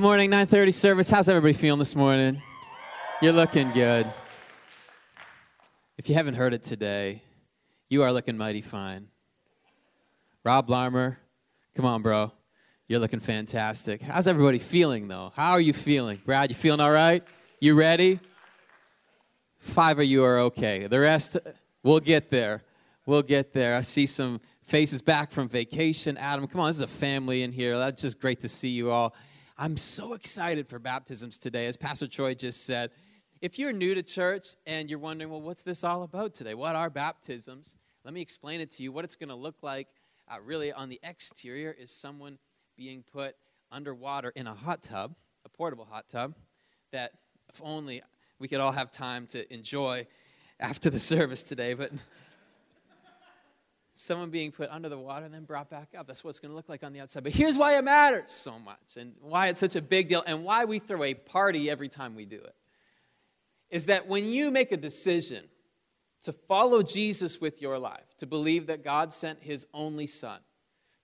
Good morning, 9:30 service. How's everybody feeling this morning? You're looking good. If you haven't heard it today, you are looking mighty fine. Rob Larmer, come on, bro. You're looking fantastic. How's everybody feeling though? How are you feeling? Brad, you feeling all right? You ready? Five of you are okay. The rest, we'll get there. We'll get there. I see some faces back from vacation. Adam, come on, this is a family in here. That's just great to see you all. I'm so excited for baptisms today. As Pastor Troy just said, if you're new to church and you're wondering, well, what's this all about today? What are baptisms? Let me explain it to you. What it's going to look like, uh, really, on the exterior is someone being put underwater in a hot tub, a portable hot tub, that if only we could all have time to enjoy after the service today. But someone being put under the water and then brought back up. That's what it's going to look like on the outside. But here's why it matters so much and why it's such a big deal and why we throw a party every time we do it. Is that when you make a decision to follow Jesus with your life, to believe that God sent his only son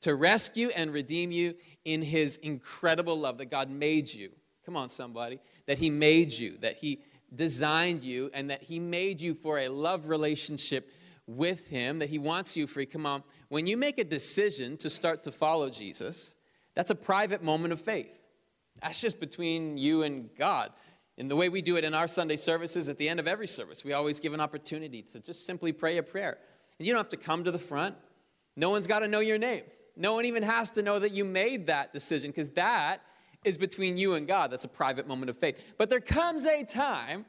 to rescue and redeem you in his incredible love, that God made you. Come on, somebody. That he made you, that he designed you, and that he made you for a love relationship with Him, that He wants you free. Come on. When you make a decision to start to follow Jesus, that's a private moment of faith. That's just between you and God. In the way we do it in our Sunday services, at the end of every service, we always give an opportunity to just simply pray a prayer. And you don't have to come to the front. No one's got to know your name. No one even has to know that you made that decision because that is between you and God. That's a private moment of faith. But there comes a time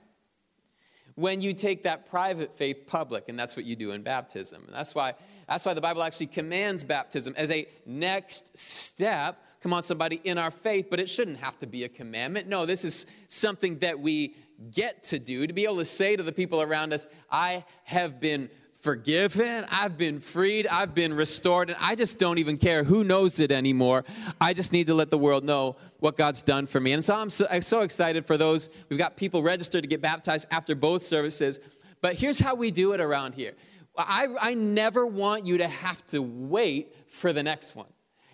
when you take that private faith public, and that's what you do in baptism. And that's why, that's why the Bible actually commands baptism as a next step. Come on, somebody, in our faith, but it shouldn't have to be a commandment. No, this is something that we get to do to be able to say to the people around us, I have been forgiven, I've been freed, I've been restored, and I just don't even care who knows it anymore. I just need to let the world know what God's done for me. And so I'm so, I'm so excited for those. We've got people registered to get baptized after both services. But here's how we do it around here I, I never want you to have to wait for the next one.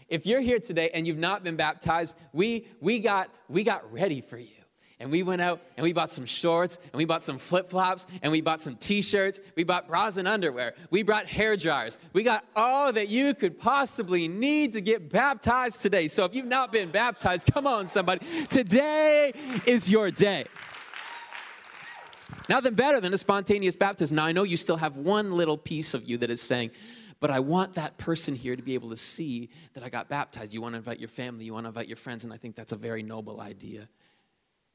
If you're here today and you've not been baptized, we, we, got, we got ready for you and we went out and we bought some shorts and we bought some flip flops and we bought some t shirts. We bought bras and underwear. We brought hair dryers. We got all that you could possibly need to get baptized today. So if you've not been baptized, come on, somebody. Today is your day. Nothing better than a spontaneous baptism. Now, I know you still have one little piece of you that is saying, but I want that person here to be able to see that I got baptized. You want to invite your family, you want to invite your friends, and I think that's a very noble idea.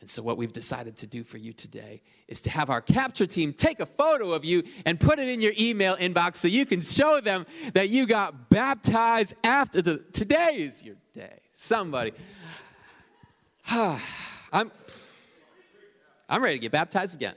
And so, what we've decided to do for you today is to have our capture team take a photo of you and put it in your email inbox so you can show them that you got baptized after the. Today is your day. Somebody. I'm, I'm ready to get baptized again.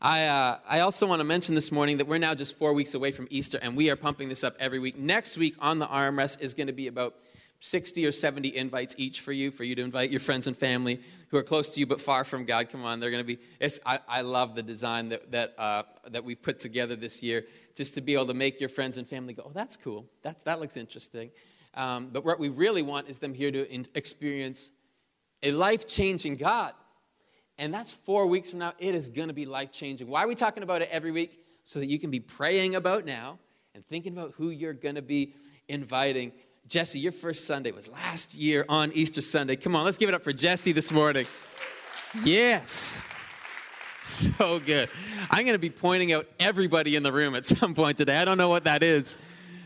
I, uh, I also want to mention this morning that we're now just four weeks away from Easter, and we are pumping this up every week. Next week on the armrest is going to be about 60 or 70 invites each for you, for you to invite your friends and family who are close to you but far from God. Come on, they're going to be. I, I, love the design that, that, uh, that we've put together this year, just to be able to make your friends and family go, oh, that's cool. That's, that looks interesting. Um, but what we really want is them here to in- experience a life changing God. And that's four weeks from now. It is going to be life changing. Why are we talking about it every week? So that you can be praying about now and thinking about who you're going to be inviting Jesse, your first Sunday was last year on Easter Sunday. Come on, let's give it up for Jesse this morning. Yes. So good. I'm going to be pointing out everybody in the room at some point today. I don't know what that is.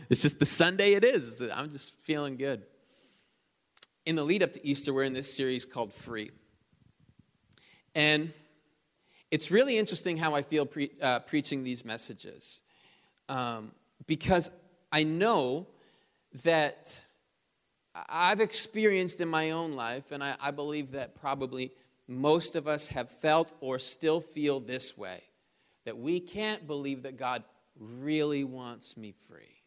It's just the Sunday it is. I'm just feeling good. In the lead up to Easter, we're in this series called Free. And it's really interesting how I feel pre- uh, preaching these messages um, because I know that I've experienced in my own life, and I, I, believe that probably most of us have felt or still feel this way that we can't believe that God really wants me free.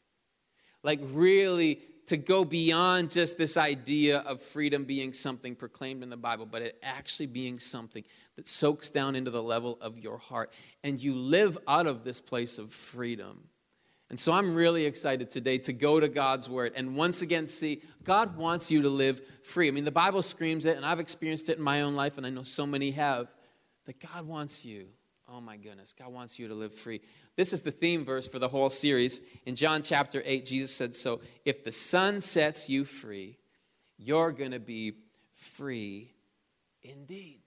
Like, really, to go beyond just this idea of freedom being something proclaimed in the Bible, but it actually being something that soaks down into the level of your heart, and you live out of this place of freedom And so I'm really excited today to go to God's word and once again see God wants you to live free. I mean, the Bible screams it, and I've experienced it in my own life, and I know so many have, that God wants you. Oh my goodness, God wants you to live free. This is the theme verse for the whole series. In John chapter 8, Jesus said, So if the Son sets you free, you're going to be free indeed.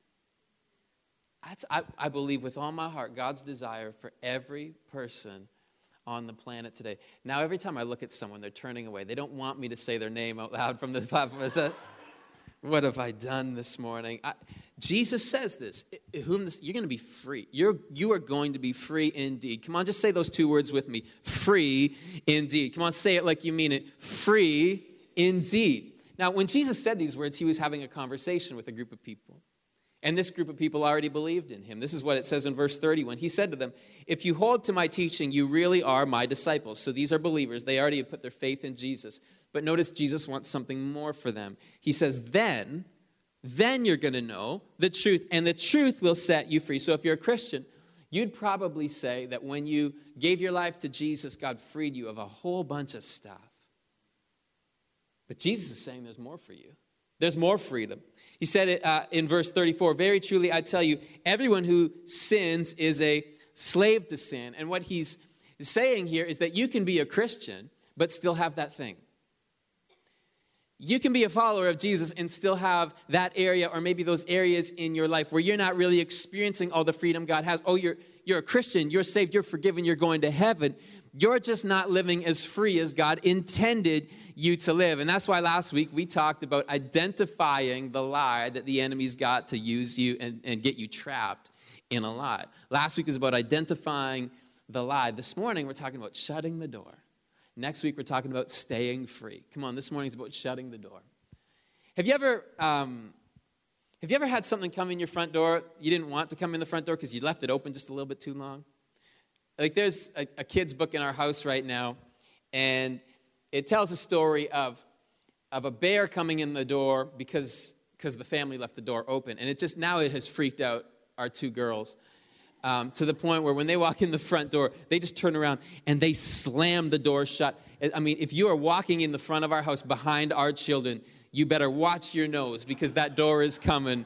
That's, I, I believe with all my heart God's desire for every person on the planet today. Now, every time I look at someone, they're turning away. They don't want me to say their name out loud from the platform. Said, What have I done this morning? I, Jesus says this, whom this, you're going to be free. You're, you are going to be free indeed. Come on, just say those two words with me. Free indeed. Come on, say it like you mean it. Free indeed. Now, when Jesus said these words, he was having a conversation with a group of people. And this group of people already believed in him. This is what it says in verse 30 when he said to them, If you hold to my teaching, you really are my disciples. So these are believers. They already have put their faith in Jesus. But notice Jesus wants something more for them. He says, Then, then you're going to know the truth, and the truth will set you free. So if you're a Christian, you'd probably say that when you gave your life to Jesus, God freed you of a whole bunch of stuff. But Jesus is saying there's more for you. There's more freedom. He said it uh, in verse 34 Very truly, I tell you, everyone who sins is a slave to sin. And what he's saying here is that you can be a Christian, but still have that thing. You can be a follower of Jesus and still have that area, or maybe those areas in your life where you're not really experiencing all the freedom God has. Oh, you're, you're a Christian, you're saved, you're forgiven, you're going to heaven. You're just not living as free as God intended you to live. And that's why last week we talked about identifying the lie that the enemy's got to use you and, and get you trapped in a lie. Last week was about identifying the lie. This morning we're talking about shutting the door. Next week we're talking about staying free. Come on, this morning's about shutting the door. Have you ever um, have you ever had something come in your front door you didn't want to come in the front door because you left it open just a little bit too long? Like there's a, a kid's book in our house right now, and it tells a story of, of a bear coming in the door because, because the family left the door open. And it just now it has freaked out our two girls. Um, to the point where when they walk in the front door, they just turn around and they slam the door shut. I mean, if you are walking in the front of our house behind our children, you better watch your nose because that door is coming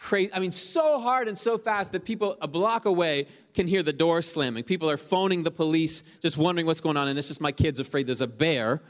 crazy. I mean, so hard and so fast that people a block away can hear the door slamming. People are phoning the police, just wondering what's going on. And it's just my kids afraid there's a bear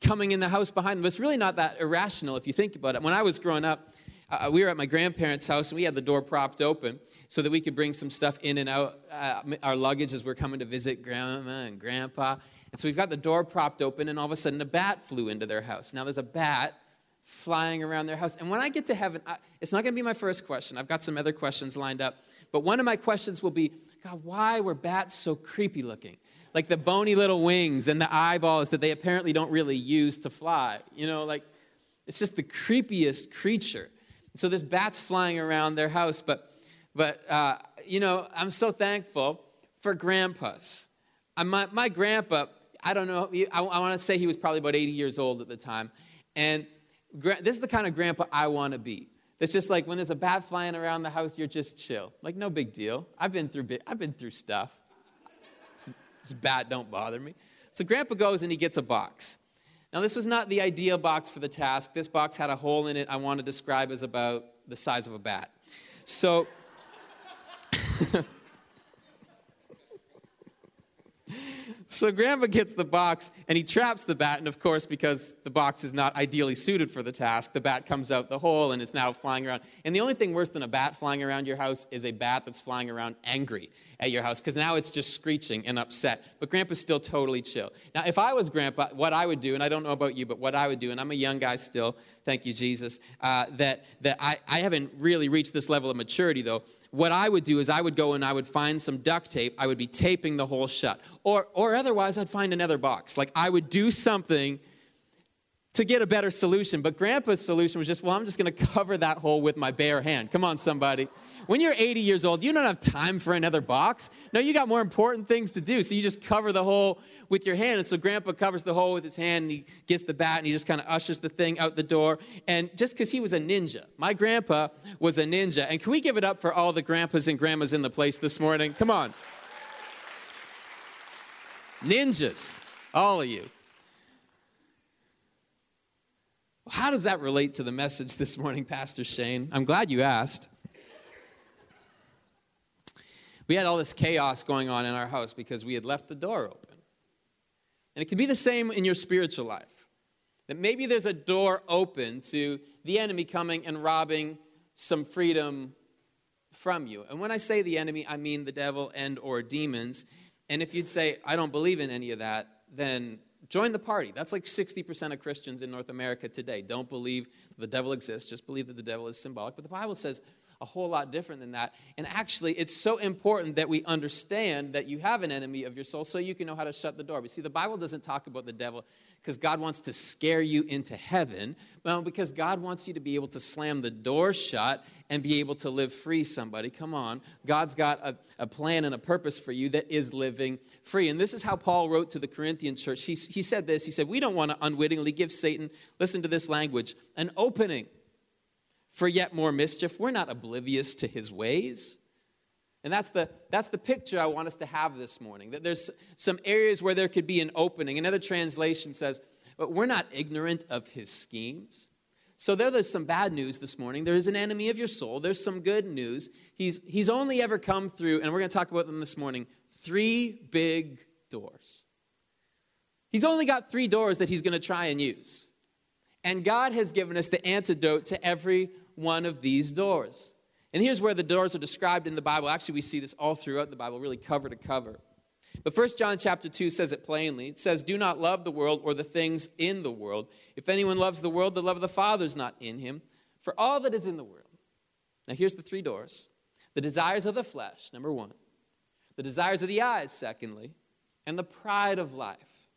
coming in the house behind them. It's really not that irrational if you think about it. When I was growing up, uh, we were at my grandparents' house and we had the door propped open so that we could bring some stuff in and out, uh, our luggage as we're coming to visit grandma and grandpa. And so we've got the door propped open, and all of a sudden a bat flew into their house. Now there's a bat flying around their house. And when I get to heaven, I, it's not going to be my first question. I've got some other questions lined up. But one of my questions will be God, why were bats so creepy looking? Like the bony little wings and the eyeballs that they apparently don't really use to fly. You know, like it's just the creepiest creature. So this bat's flying around their house, but, but uh, you know, I'm so thankful for grandpas. Uh, my, my grandpa, I don't know, I, I want to say he was probably about 80 years old at the time. And this is the kind of grandpa I want to be. It's just like when there's a bat flying around the house, you're just chill. Like, no big deal. I've been through, I've been through stuff. This bat don't bother me. So grandpa goes and he gets a box. Now, this was not the ideal box for the task. This box had a hole in it I want to describe as about the size of a bat. So, So Grandpa gets the box and he traps the bat, and of course, because the box is not ideally suited for the task, the bat comes out the hole and is now flying around. And the only thing worse than a bat flying around your house is a bat that's flying around angry at your house, because now it's just screeching and upset. But Grandpa's still totally chill. Now, if I was Grandpa, what I would do, and I don't know about you, but what I would do, and I'm a young guy still, thank you, Jesus, uh, that, that I, I haven't really reached this level of maturity, though what I would do is I would go and I would find some duct tape. I would be taping the hole shut. Or, or otherwise, I'd find another box. Like I would do something to get a better solution. But Grandpa's solution was just, well, I'm just going to cover that hole with my bare hand. Come on, somebody. When you're 80 years old, you don't have time for another box. No, you got more important things to do. So you just cover the hole with your hand. And so Grandpa covers the hole with his hand and he gets the bat and he just kind of ushers the thing out the door. And just because he was a ninja, my grandpa was a ninja. And can we give it up for all the grandpas and grandmas in the place this morning? Come on. Ninjas, all of you. How does that relate to the message this morning, Pastor Shane? I'm glad you asked. We had all this chaos going on in our house because we had left the door open. And it could be the same in your spiritual life. That maybe there's a door open to the enemy coming and robbing some freedom from you. And when I say the enemy, I mean the devil and or demons. And if you'd say I don't believe in any of that, then join the party. That's like 60% of Christians in North America today don't believe the devil exists, just believe that the devil is symbolic. But the Bible says a whole lot different than that. And actually, it's so important that we understand that you have an enemy of your soul so you can know how to shut the door. But see, the Bible doesn't talk about the devil because God wants to scare you into heaven, well, because God wants you to be able to slam the door shut and be able to live free, somebody. Come on. God's got a, a plan and a purpose for you that is living free. And this is how Paul wrote to the Corinthian church. He, he said this He said, We don't want to unwittingly give Satan, listen to this language, an opening for yet more mischief. We're not oblivious to his ways. And that's the, that's the picture I want us to have this morning. That there's some areas where there could be an opening. Another translation says, but we're not ignorant of his schemes. So there, there's some bad news this morning. There is an enemy of your soul. There's some good news. He's, he's only ever come through, and we're going to talk about them this morning, three big doors. He's only got three doors that he's going to try and use. And God has given us the antidote to every one of these doors. And here's where the doors are described in the Bible. Actually, we see this all throughout the Bible, really cover to cover. But First John chapter 2 says it plainly. It says, Do not love the world or the things in the world. If anyone loves the world, the love of the Father is not in him. For all that is in the world. Now, here's the three doors the desires of the flesh, number one, the desires of the eyes, secondly, and the pride of life.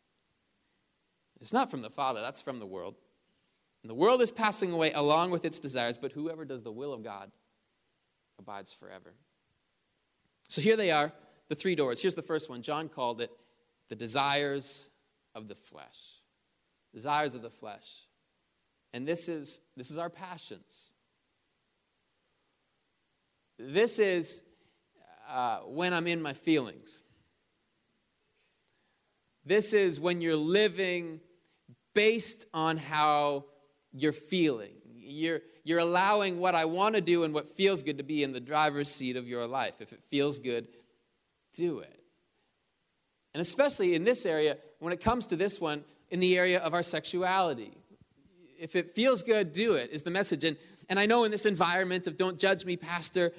It's not from the Father, that's from the world. And the world is passing away along with its desires, but whoever does the will of God abides forever. So here they are, the three doors. Here's the first one. John called it the desires of the flesh. Desires of the flesh. And this is this is our passions. This is uh, when I'm in my feelings. This is when you're living based on how you're feeling. You're, you're allowing what I want to do and what feels good to be in the driver's seat of your life. If it feels good, do it. And especially in this area, when it comes to this one, in the area of our sexuality. If it feels good, do it, is the message. And, and I know in this environment of don't judge me, Pastor,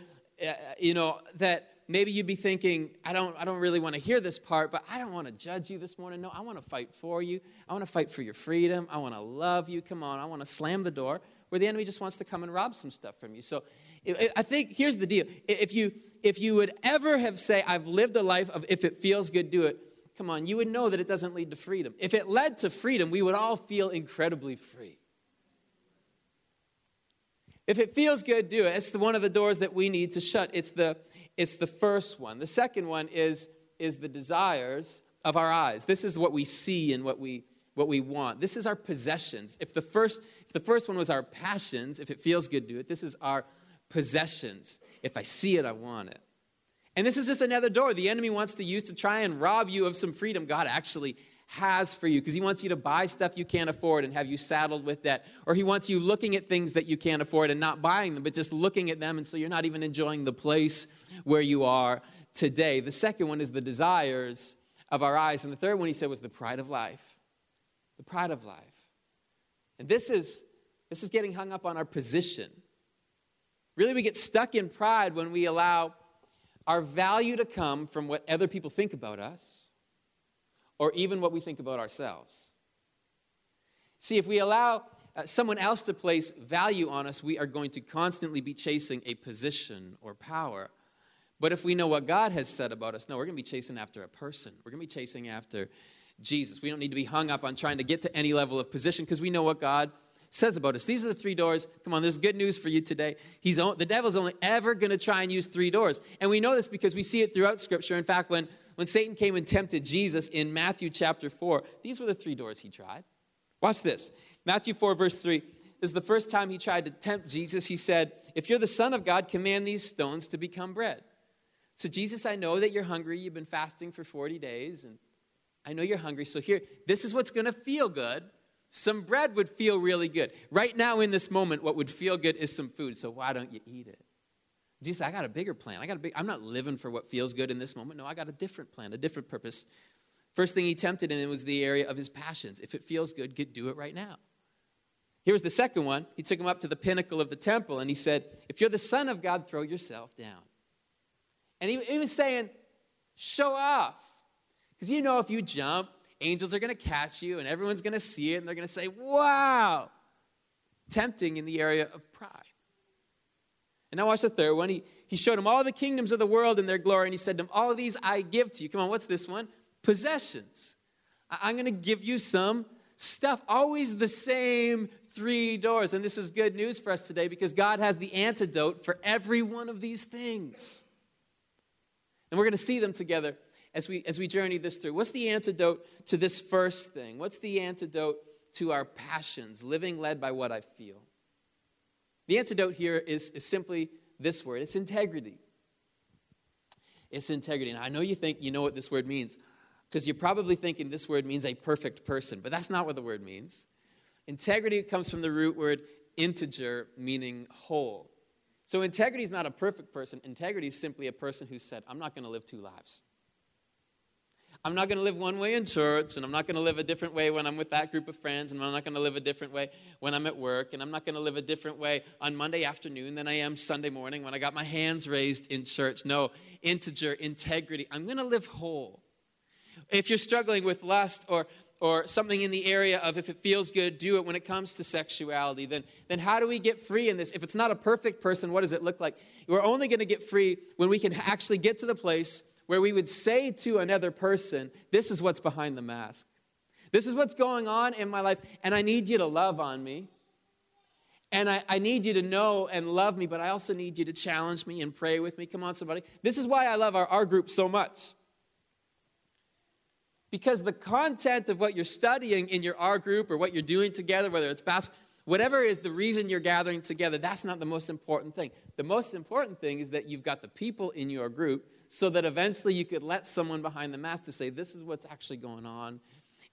uh, you know, that maybe you'd be thinking, I don't, I don't really want to hear this part, but I don't want to judge you this morning. No, I want to fight for you. I want to fight for your freedom. I want to love you. Come on, I want to slam the door where the enemy just wants to come and rob some stuff from you. So I think here's the deal. If you if you would ever have say I've lived a life of if it feels good do it, come on, you would know that it doesn't lead to freedom. If it led to freedom, we would all feel incredibly free. If it feels good, do it. It's the, one of the doors that we need to shut. It's the it's the first one. The second one is is the desires of our eyes. This is what we see and what we what we want. This is our possessions. If the first, if the first one was our passions, if it feels good, to it. This is our possessions. If I see it, I want it. And this is just another door the enemy wants to use to try and rob you of some freedom God actually has for you because he wants you to buy stuff you can't afford and have you saddled with that. Or he wants you looking at things that you can't afford and not buying them, but just looking at them. And so you're not even enjoying the place where you are today. The second one is the desires of our eyes. And the third one he said was the pride of life the pride of life. And this is, this is getting hung up on our position. Really, we get stuck in pride when we allow our value to come from what other people think about us or even what we think about ourselves. See, if we allow uh, someone else to place value on us, we are going to constantly be chasing a position or power. But if we know what God has said about us, no, we're going to be chasing after a person. We're going to be chasing after Jesus. We don't need to be hung up on trying to get to any level of position because we know what God says about us. These are the three doors. Come on, there's good news for you today. He's the devil's only ever going to try and use three doors. And we know this because we see it throughout Scripture. In fact, when, when Satan came and tempted Jesus in Matthew chapter 4, these were the three doors he tried. Watch this. Matthew 4, verse 3. This is the first time he tried to tempt Jesus. He said, If you're the Son of God, command these stones to become bread. So, Jesus, I know that you're hungry. You've been fasting for 40 days, and I know you're hungry, so here, this is what's going to feel good. Some bread would feel really good. Right now, in this moment, what would feel good is some food, so why don't you eat it? Jesus, I got a bigger plan. I got a big, I'm not living for what feels good in this moment. No, I got a different plan, a different purpose. First thing he tempted in was the area of his passions. If it feels good, get, do it right now. Here's the second one. He took him up to the pinnacle of the temple and he said, If you're the Son of God, throw yourself down. And he, he was saying, Show off. Because you know, if you jump, angels are going to catch you and everyone's going to see it and they're going to say, Wow. Tempting in the area of pride. And now watch the third one. He, he showed him all the kingdoms of the world and their glory, and he said to him, All of these I give to you. Come on, what's this one? Possessions. I, am going to give you some stuff. Always the same three doors. And this is good news for us today because God has the antidote for every one of these things. And we're going to see them together as we, as we journey this through. What's the antidote to this first thing? What's the antidote to our passions, living led by what I feel? The antidote here is, is simply this word it's integrity. It's integrity. And I know you think you know what this word means because you're probably thinking this word means a perfect person, but that's not what the word means. Integrity comes from the root word integer, meaning whole. So integrity is not a perfect person. Integrity is simply a person who said, I'm not going to live two lives. I'm not going to live one way in church, and I'm not going to live a different way when I'm with that group of friends, and I'm not going to live a different way when I'm at work, and I'm not going to live a different way on Monday afternoon than I am Sunday morning when I got my hands raised in church. No, integer, integrity. I'm going to live whole. If you're struggling with lust or or something in the area of if it feels good, do it when it comes to sexuality, then, then how do we get free in this? If it's not a perfect person, what does it look like? We're only going to get free when we can actually get to the place where we would say to another person, This is what's behind the mask. This is what's going on in my life, and I need you to love on me. And I, I, need you to know and love me, but I also need you to challenge me and pray with me. Come on, somebody. This is why I love our, our group so much. Because the content of what you're studying in your R group or what you're doing together, whether it's basketball, whatever is the reason you're gathering together, that's not the most important thing. The most important thing is that you've got the people in your group so that eventually you could let someone behind the mask to say, This is what's actually going on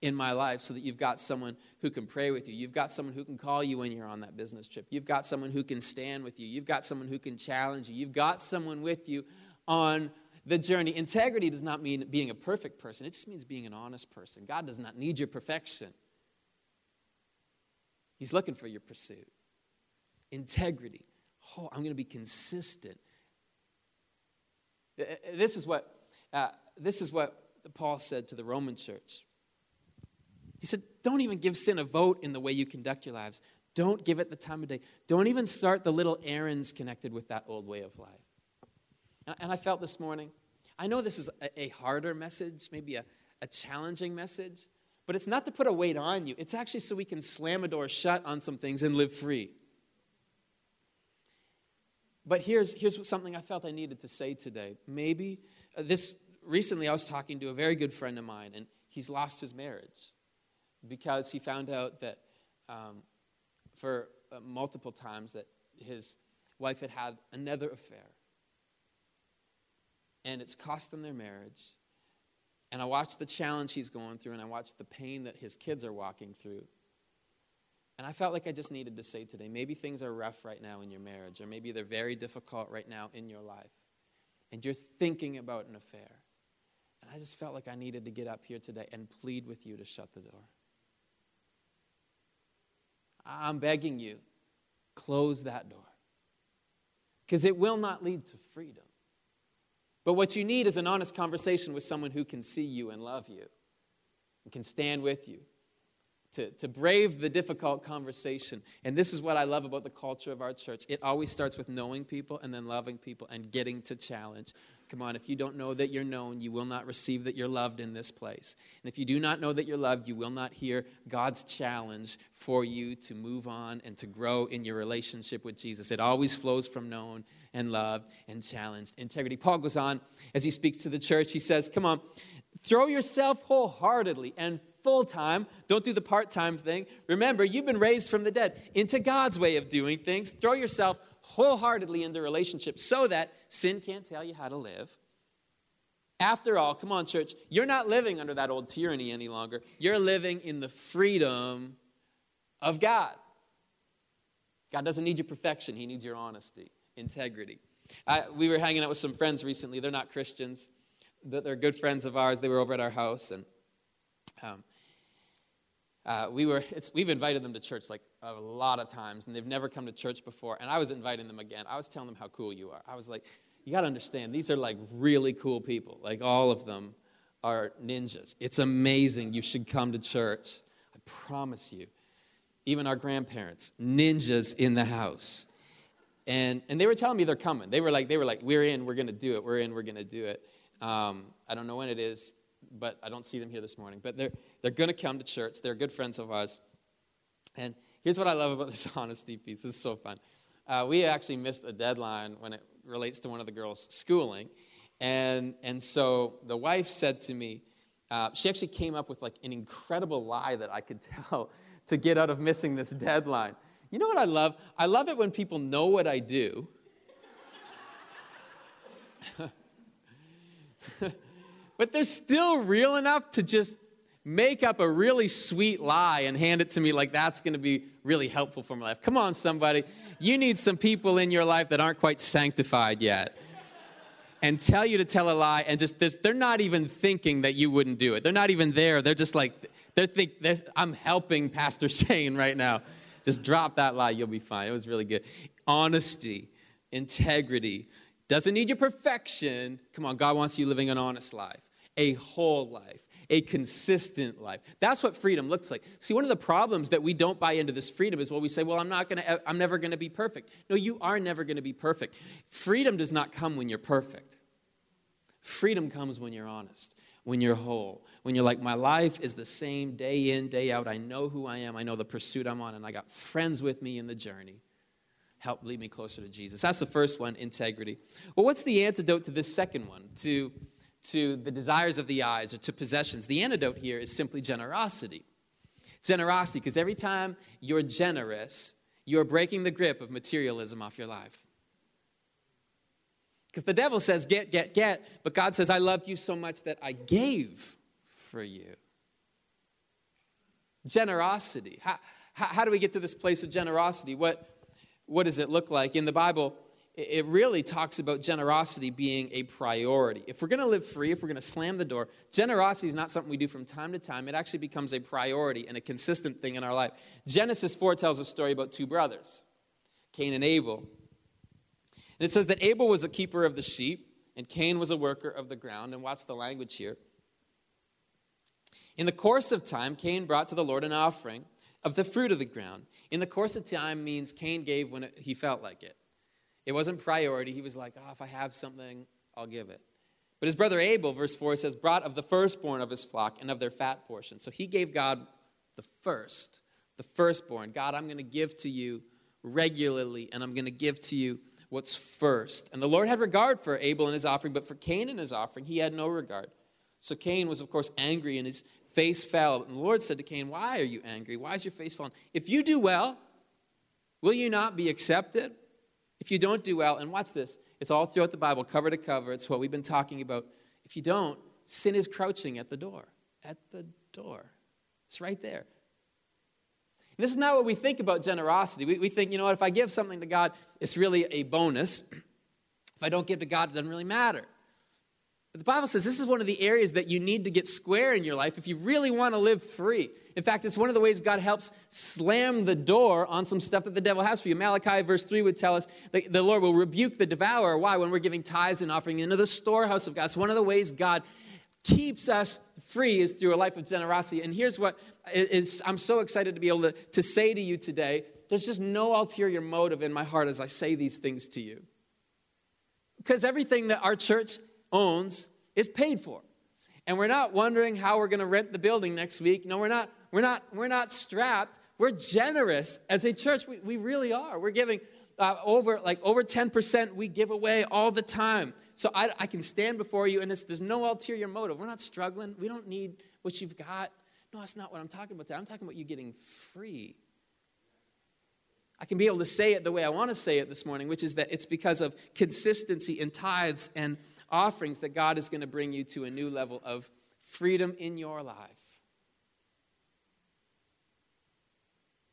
in my life, so that you've got someone who can pray with you. You've got someone who can call you when you're on that business trip. You've got someone who can stand with you. You've got someone who can challenge you. You've got someone with you on the journey. Integrity does not mean being a perfect person, it just means being an honest person. God does not need your perfection, He's looking for your pursuit. Integrity. Oh, I'm going to be consistent. Uh, uh, this is what, uh, this is what Paul said to the Roman church. He said, Don't even give sin a vote in the way you conduct your lives. Don't give it the time of day. Don't even start the little errands connected with that old way of life. And I felt this morning, I know this is a harder message, maybe a, a challenging message, but it's not to put a weight on you. It's actually so we can slam a door shut on some things and live free. But here's, here's something I felt I needed to say today. Maybe uh, this recently I was talking to a very good friend of mine, and he's lost his marriage because he found out that um, for uh, multiple times that his wife had had another affair. And it's cost them their marriage. And I watched the challenge he's going through, and I watched the pain that his kids are walking through. And I felt like I just needed to say today maybe things are rough right now in your marriage, or maybe they're very difficult right now in your life, and you're thinking about an affair. And I just felt like I needed to get up here today and plead with you to shut the door. I'm begging you, close that door. Because it will not lead to freedom. But what you need is an honest conversation with someone who can see you and love you and can stand with you to, to brave the difficult conversation. And this is what I love about the culture of our church. It always starts with knowing people and then loving people and getting to challenge. Come on, if you don't know that you're known, you will not receive that you're loved in this place. And if you do not know that you're loved, you will not hear God's challenge for you to move on and to grow in your relationship with Jesus. It always flows from known and loved and challenged integrity. Paul goes on as he speaks to the church. He says, Come on, throw yourself wholeheartedly and full time. Don't do the part time thing. Remember, you've been raised from the dead into God's way of doing things. Throw yourself wholeheartedly into relationship so that sin can't tell you how to live. After all, come on, church, you're not living under that old tyranny any longer. You're living in the freedom of God. God doesn't need your perfection, He needs your honesty, integrity. I, we were hanging out with some friends recently. They're not Christians, they're good friends of ours. They were over at our house, and um, uh, we were, we've invited them to church like a lot of times, and they've never come to church before. And I was inviting them again. I was telling them how cool you are. I was like, you got to understand, these are like really cool people. Like all of them are ninjas. It's amazing. You should come to church. I promise you. Even our grandparents, ninjas in the house. And, and they were telling me they're coming. They were like, they were like, we're in, we're to do it. We're in, we're to do it. Um, I don't know when it is, but I don't see them here this morning. But they're, they're going to come to church. They're good friends of ours. And here's what I love about this honesty piece. This is so fun. Uh, we actually missed a deadline when it relates to one of the girls' schooling. And, and so the wife said to me, uh, she actually came up with like an incredible lie that I could tell to get out of missing this deadline. You know what I love? I love it when people know what I do. but they're still real enough to just make up a really sweet lie and hand it to me like that's going to be really helpful for my life. Come on, somebody. You need some people in your life that aren't quite sanctified yet and tell you to tell a lie and just they're not even thinking that you wouldn't do it. They're not even there. They're just like they're think they're, I'm helping Pastor Shane right now. Just drop that lie, you'll be fine. It was really good. Honesty, integrity, doesn't need your perfection. Come on, God wants you living an honest life, a whole life a consistent life. That's what freedom looks like. See, one of the problems that we don't buy into this freedom is well, we say, well, I'm not gonna, I'm never gonna be perfect. No, you are never gonna be perfect. Freedom does not come when you're perfect. Freedom comes when you're honest, when you're whole, when you're like, my life is the same day in, day out. I know who I am, I know the pursuit I'm on, and I got friends with me in the journey. Help lead me closer to Jesus. That's the first one, integrity. Well, what's the antidote to this second one? To to the desires of the eyes or to possessions. The antidote here is simply generosity. Generosity, because every time you're generous, you're breaking the grip of materialism off your life. Because the devil says, get, get, get, but God says, I loved you so much that I gave for you. Generosity. How, how, how do we get to this place of generosity? What, what does it look like? In the Bible, it really talks about generosity being a priority. If we're going to live free, if we're going to slam the door, generosity is not something we do from time to time. It actually becomes a priority and a consistent thing in our life. Genesis 4 tells a story about two brothers, Cain and Abel. And it says that Abel was a keeper of the sheep, and Cain was a worker of the ground. And watch the language here. In the course of time, Cain brought to the Lord an offering of the fruit of the ground. In the course of time means Cain gave when it, he felt like it. It wasn't priority. He was like, oh, if I have something, I'll give it. But his brother Abel, verse 4 says, brought of the firstborn of his flock and of their fat portion. So he gave God the first, the firstborn. God, I'm going to give to you regularly, and I'm going to give to you what's first. And the Lord had regard for Abel and his offering, but for Cain and his offering, he had no regard. So Cain was, of course, angry, and his face fell. And the Lord said to Cain, Why are you angry? Why is your face fallen? If you do well, will you not be accepted? If you don't do well, and watch this, it's all throughout the Bible, cover to cover. It's what we've been talking about. If you don't, sin is crouching at the door. At the door. It's right there. And this is not what we think about generosity. We, we think, you know what, if I give something to God, it's really a bonus. If I don't give to God, it doesn't really matter. But the Bible says this is one of the areas that you need to get square in your life if you really want to live free. In fact, it's one of the ways God helps slam the door on some stuff that the devil has for you. Malachi, verse 3, would tell us that the Lord will rebuke the devourer. Why? When we're giving tithes and offering into the storehouse of God. So, one of the ways God keeps us free is through a life of generosity. And here's what is, I'm so excited to be able to, to say to you today there's just no ulterior motive in my heart as I say these things to you. Because everything that our church owns is paid for. And we're not wondering how we're going to rent the building next week. No, we're not we're not, we're not strapped. We're generous as a church. We, we really are. We're giving uh, over like over 10% we give away all the time. So I, I can stand before you and there's no ulterior motive. We're not struggling. We don't need what you've got. No, that's not what I'm talking about today. I'm talking about you getting free. I can be able to say it the way I want to say it this morning, which is that it's because of consistency in tithes and offerings that God is going to bring you to a new level of freedom in your life.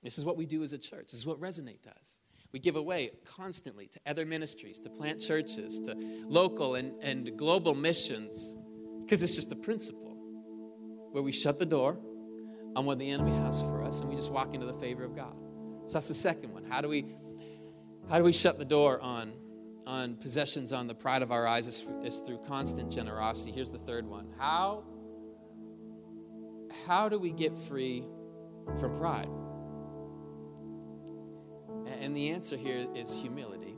This is what we do as a church. This is what Resonate does. We give away constantly to other ministries, to plant churches, to local and, and global missions, because it's just a principle where we shut the door on what the enemy has for us and we just walk into the favor of God. So that's the second one. How do we how do we shut the door on on possessions on the pride of our eyes is, is through constant generosity. Here's the third one. How how do we get free from pride? And the answer here is humility.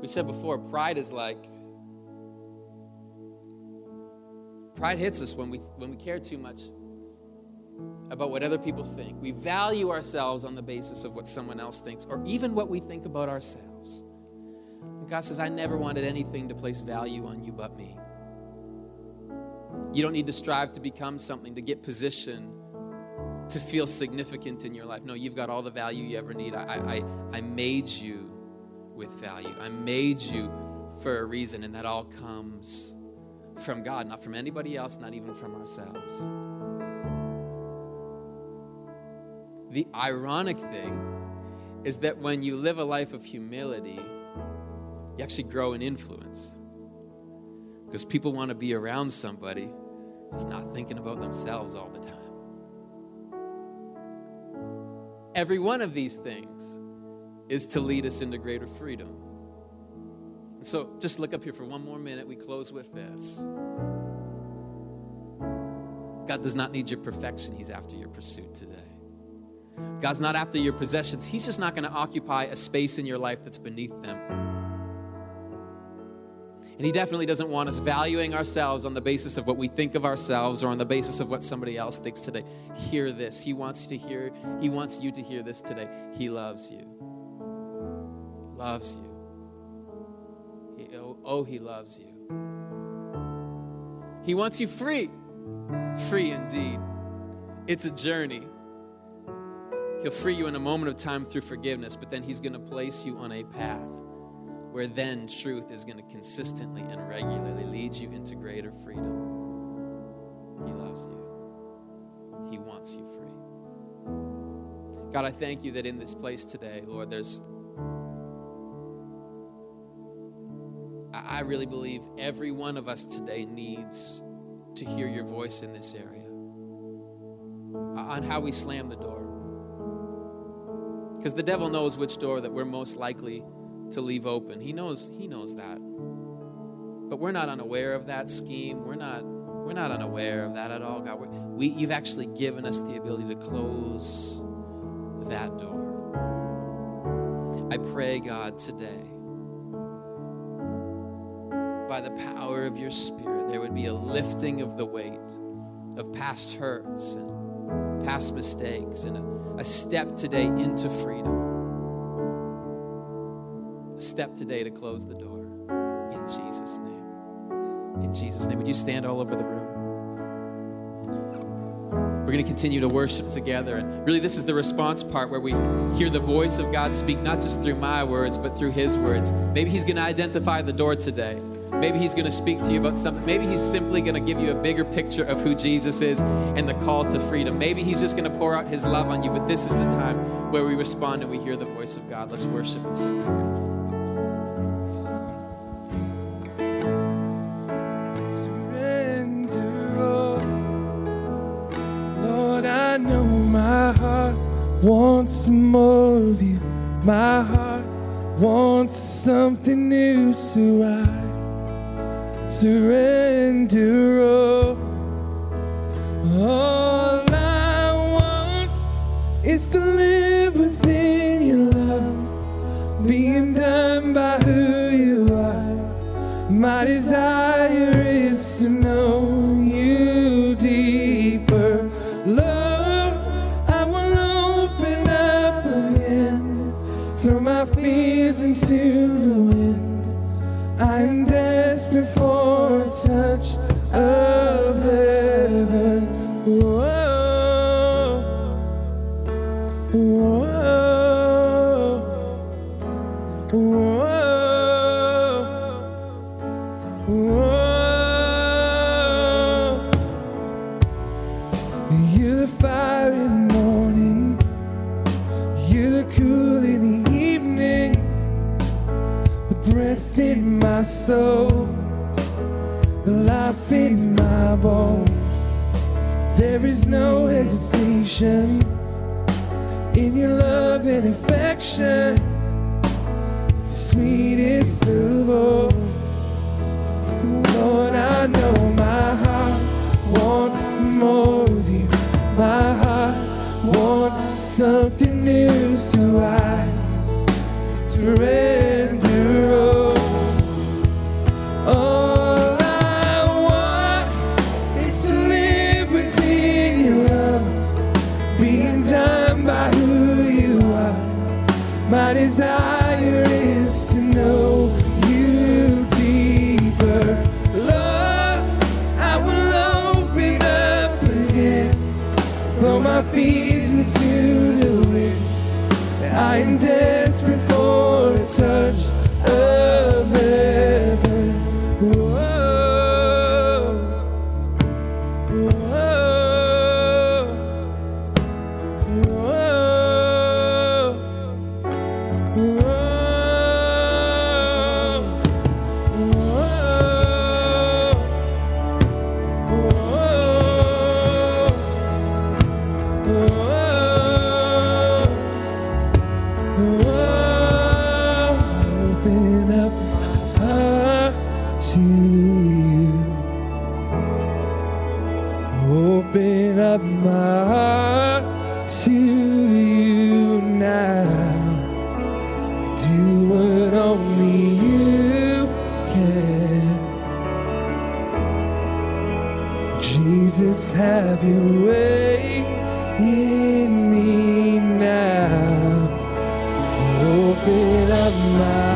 We said before, pride is like pride hits us when we when we care too much about what other people think. We value ourselves on the basis of what someone else thinks or even what we think about ourselves. And God says, I never wanted anything to place value on you but me. You don't need to strive to become something, to get position, to feel significant in your life. No, you've got all the value you ever need. I, I, I made you with value. I made you for a reason, and that all comes from God, not from anybody else, not even from ourselves. The ironic thing is that when you live a life of humility, you actually grow in influence. Because people want to be around somebody that's not thinking about themselves all the time. Every one of these things is to lead us into greater freedom. And so just look up here for one more minute. We close with this. God does not need your perfection, He's after your pursuit today. God's not after your possessions. He's just not going to occupy a space in your life that's beneath them. And He definitely doesn't want us valuing ourselves on the basis of what we think of ourselves or on the basis of what somebody else thinks today. Hear this. He wants to hear, He wants you to hear this today. He loves you. Loves you. He, oh, oh, He loves you. He wants you free. Free indeed. It's a journey. He'll free you in a moment of time through forgiveness, but then He's going to place you on a path where then truth is going to consistently and regularly lead you into greater freedom. He loves you, He wants you free. God, I thank you that in this place today, Lord, there's. I really believe every one of us today needs to hear your voice in this area on how we slam the door. Because the devil knows which door that we're most likely to leave open. He knows, he knows that. But we're not unaware of that scheme. We're not, we're not unaware of that at all, God. We're, we, you've actually given us the ability to close that door. I pray, God, today, by the power of your Spirit, there would be a lifting of the weight of past hurts and past mistakes and a a step today into freedom. A step today to close the door. In Jesus' name. In Jesus' name. Would you stand all over the room? We're going to continue to worship together. And really, this is the response part where we hear the voice of God speak, not just through my words, but through His words. Maybe He's going to identify the door today. Maybe he's going to speak to you about something. Maybe he's simply going to give you a bigger picture of who Jesus is and the call to freedom. Maybe he's just going to pour out his love on you. But this is the time where we respond and we hear the voice of God. Let's worship and sing together. I know my heart wants more of you. My heart wants something new, so I surrender all. All I want is to live within your love, being done by who you are. My desire is to know in me now. Open up my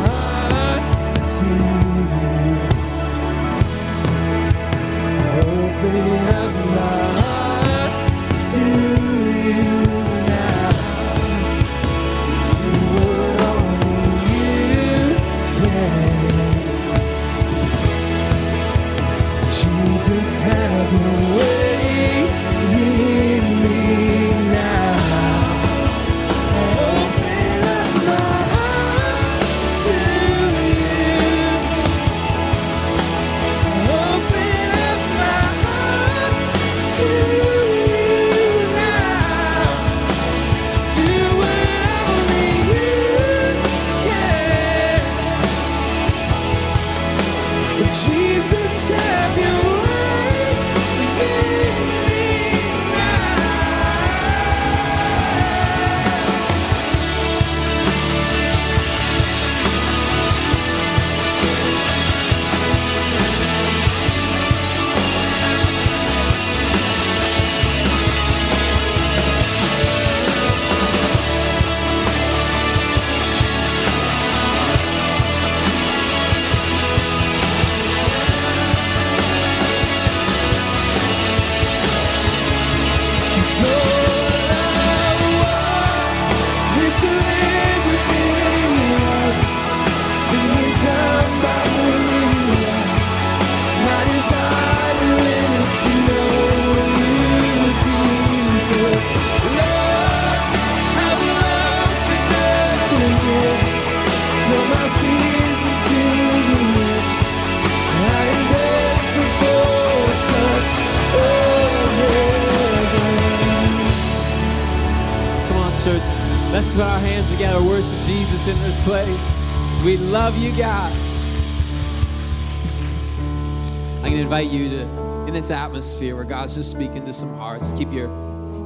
atmosphere where God's just speaking to some hearts, keep your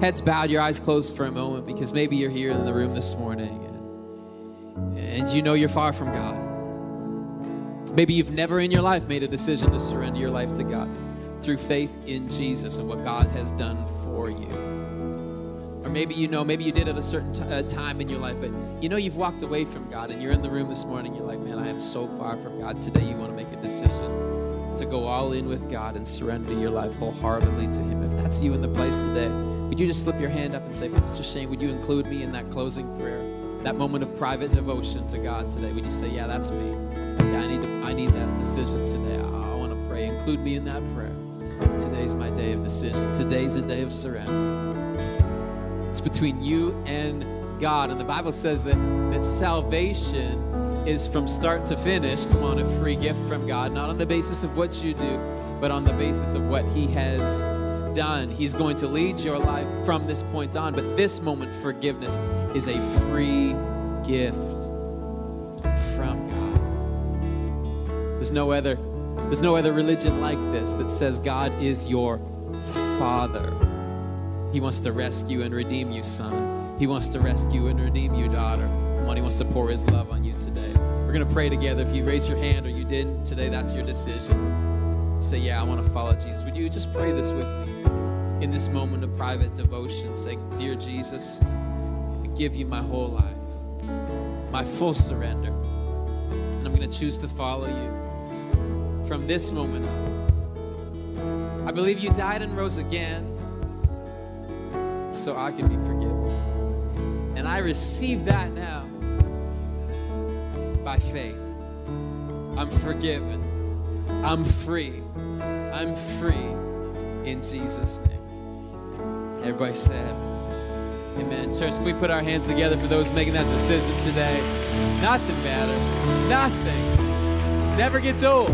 heads bowed, your eyes closed for a moment, because maybe you're here in the room this morning and, and you know you're far from God. Maybe you've never in your life made a decision to surrender your life to God through faith in Jesus and what God has done for you. Or maybe you know, maybe you did at a certain uh, time in your life, but you know you've walked away from God and you're in the room this morning. You're like, man, I am so far from God. Today you want to make a decision to go all in with God and surrender your life wholeheartedly to Him. If that's you in the place today, would you just slip your hand up and say, Pastor Shane, would you include me in that closing prayer, that moment of private devotion to God today? Would you say, yeah, that's me. Yeah, I need, to, I need that decision today. I, I want to pray. Include me in that prayer. Today's my day of decision. Today's a day of surrender. It's between you and God. And the Bible says that, that salvation is from start to finish, come on, a free gift from God, not on the basis of what you do, but on the basis of what He has done. He's going to lead your life from this point on. But this moment, forgiveness is a free gift from God. There's no other, there's no other religion like this that says God is your Father. He wants to rescue and redeem you, son. He wants to rescue and redeem you, daughter. He wants to pour His love on you today. We're going to pray together. If you raise your hand or you didn't today, that's your decision. Say, Yeah, I want to follow Jesus. Would you just pray this with me in this moment of private devotion? Say, Dear Jesus, I give you my whole life, my full surrender, and I'm going to choose to follow you from this moment on. I believe you died and rose again so I can be forgiven. And I receive that now by faith. I'm forgiven. I'm free. I'm free in Jesus' name. Everybody said, Amen. Church, we put our hands together for those making that decision today? Nothing matters. Nothing. Never gets old.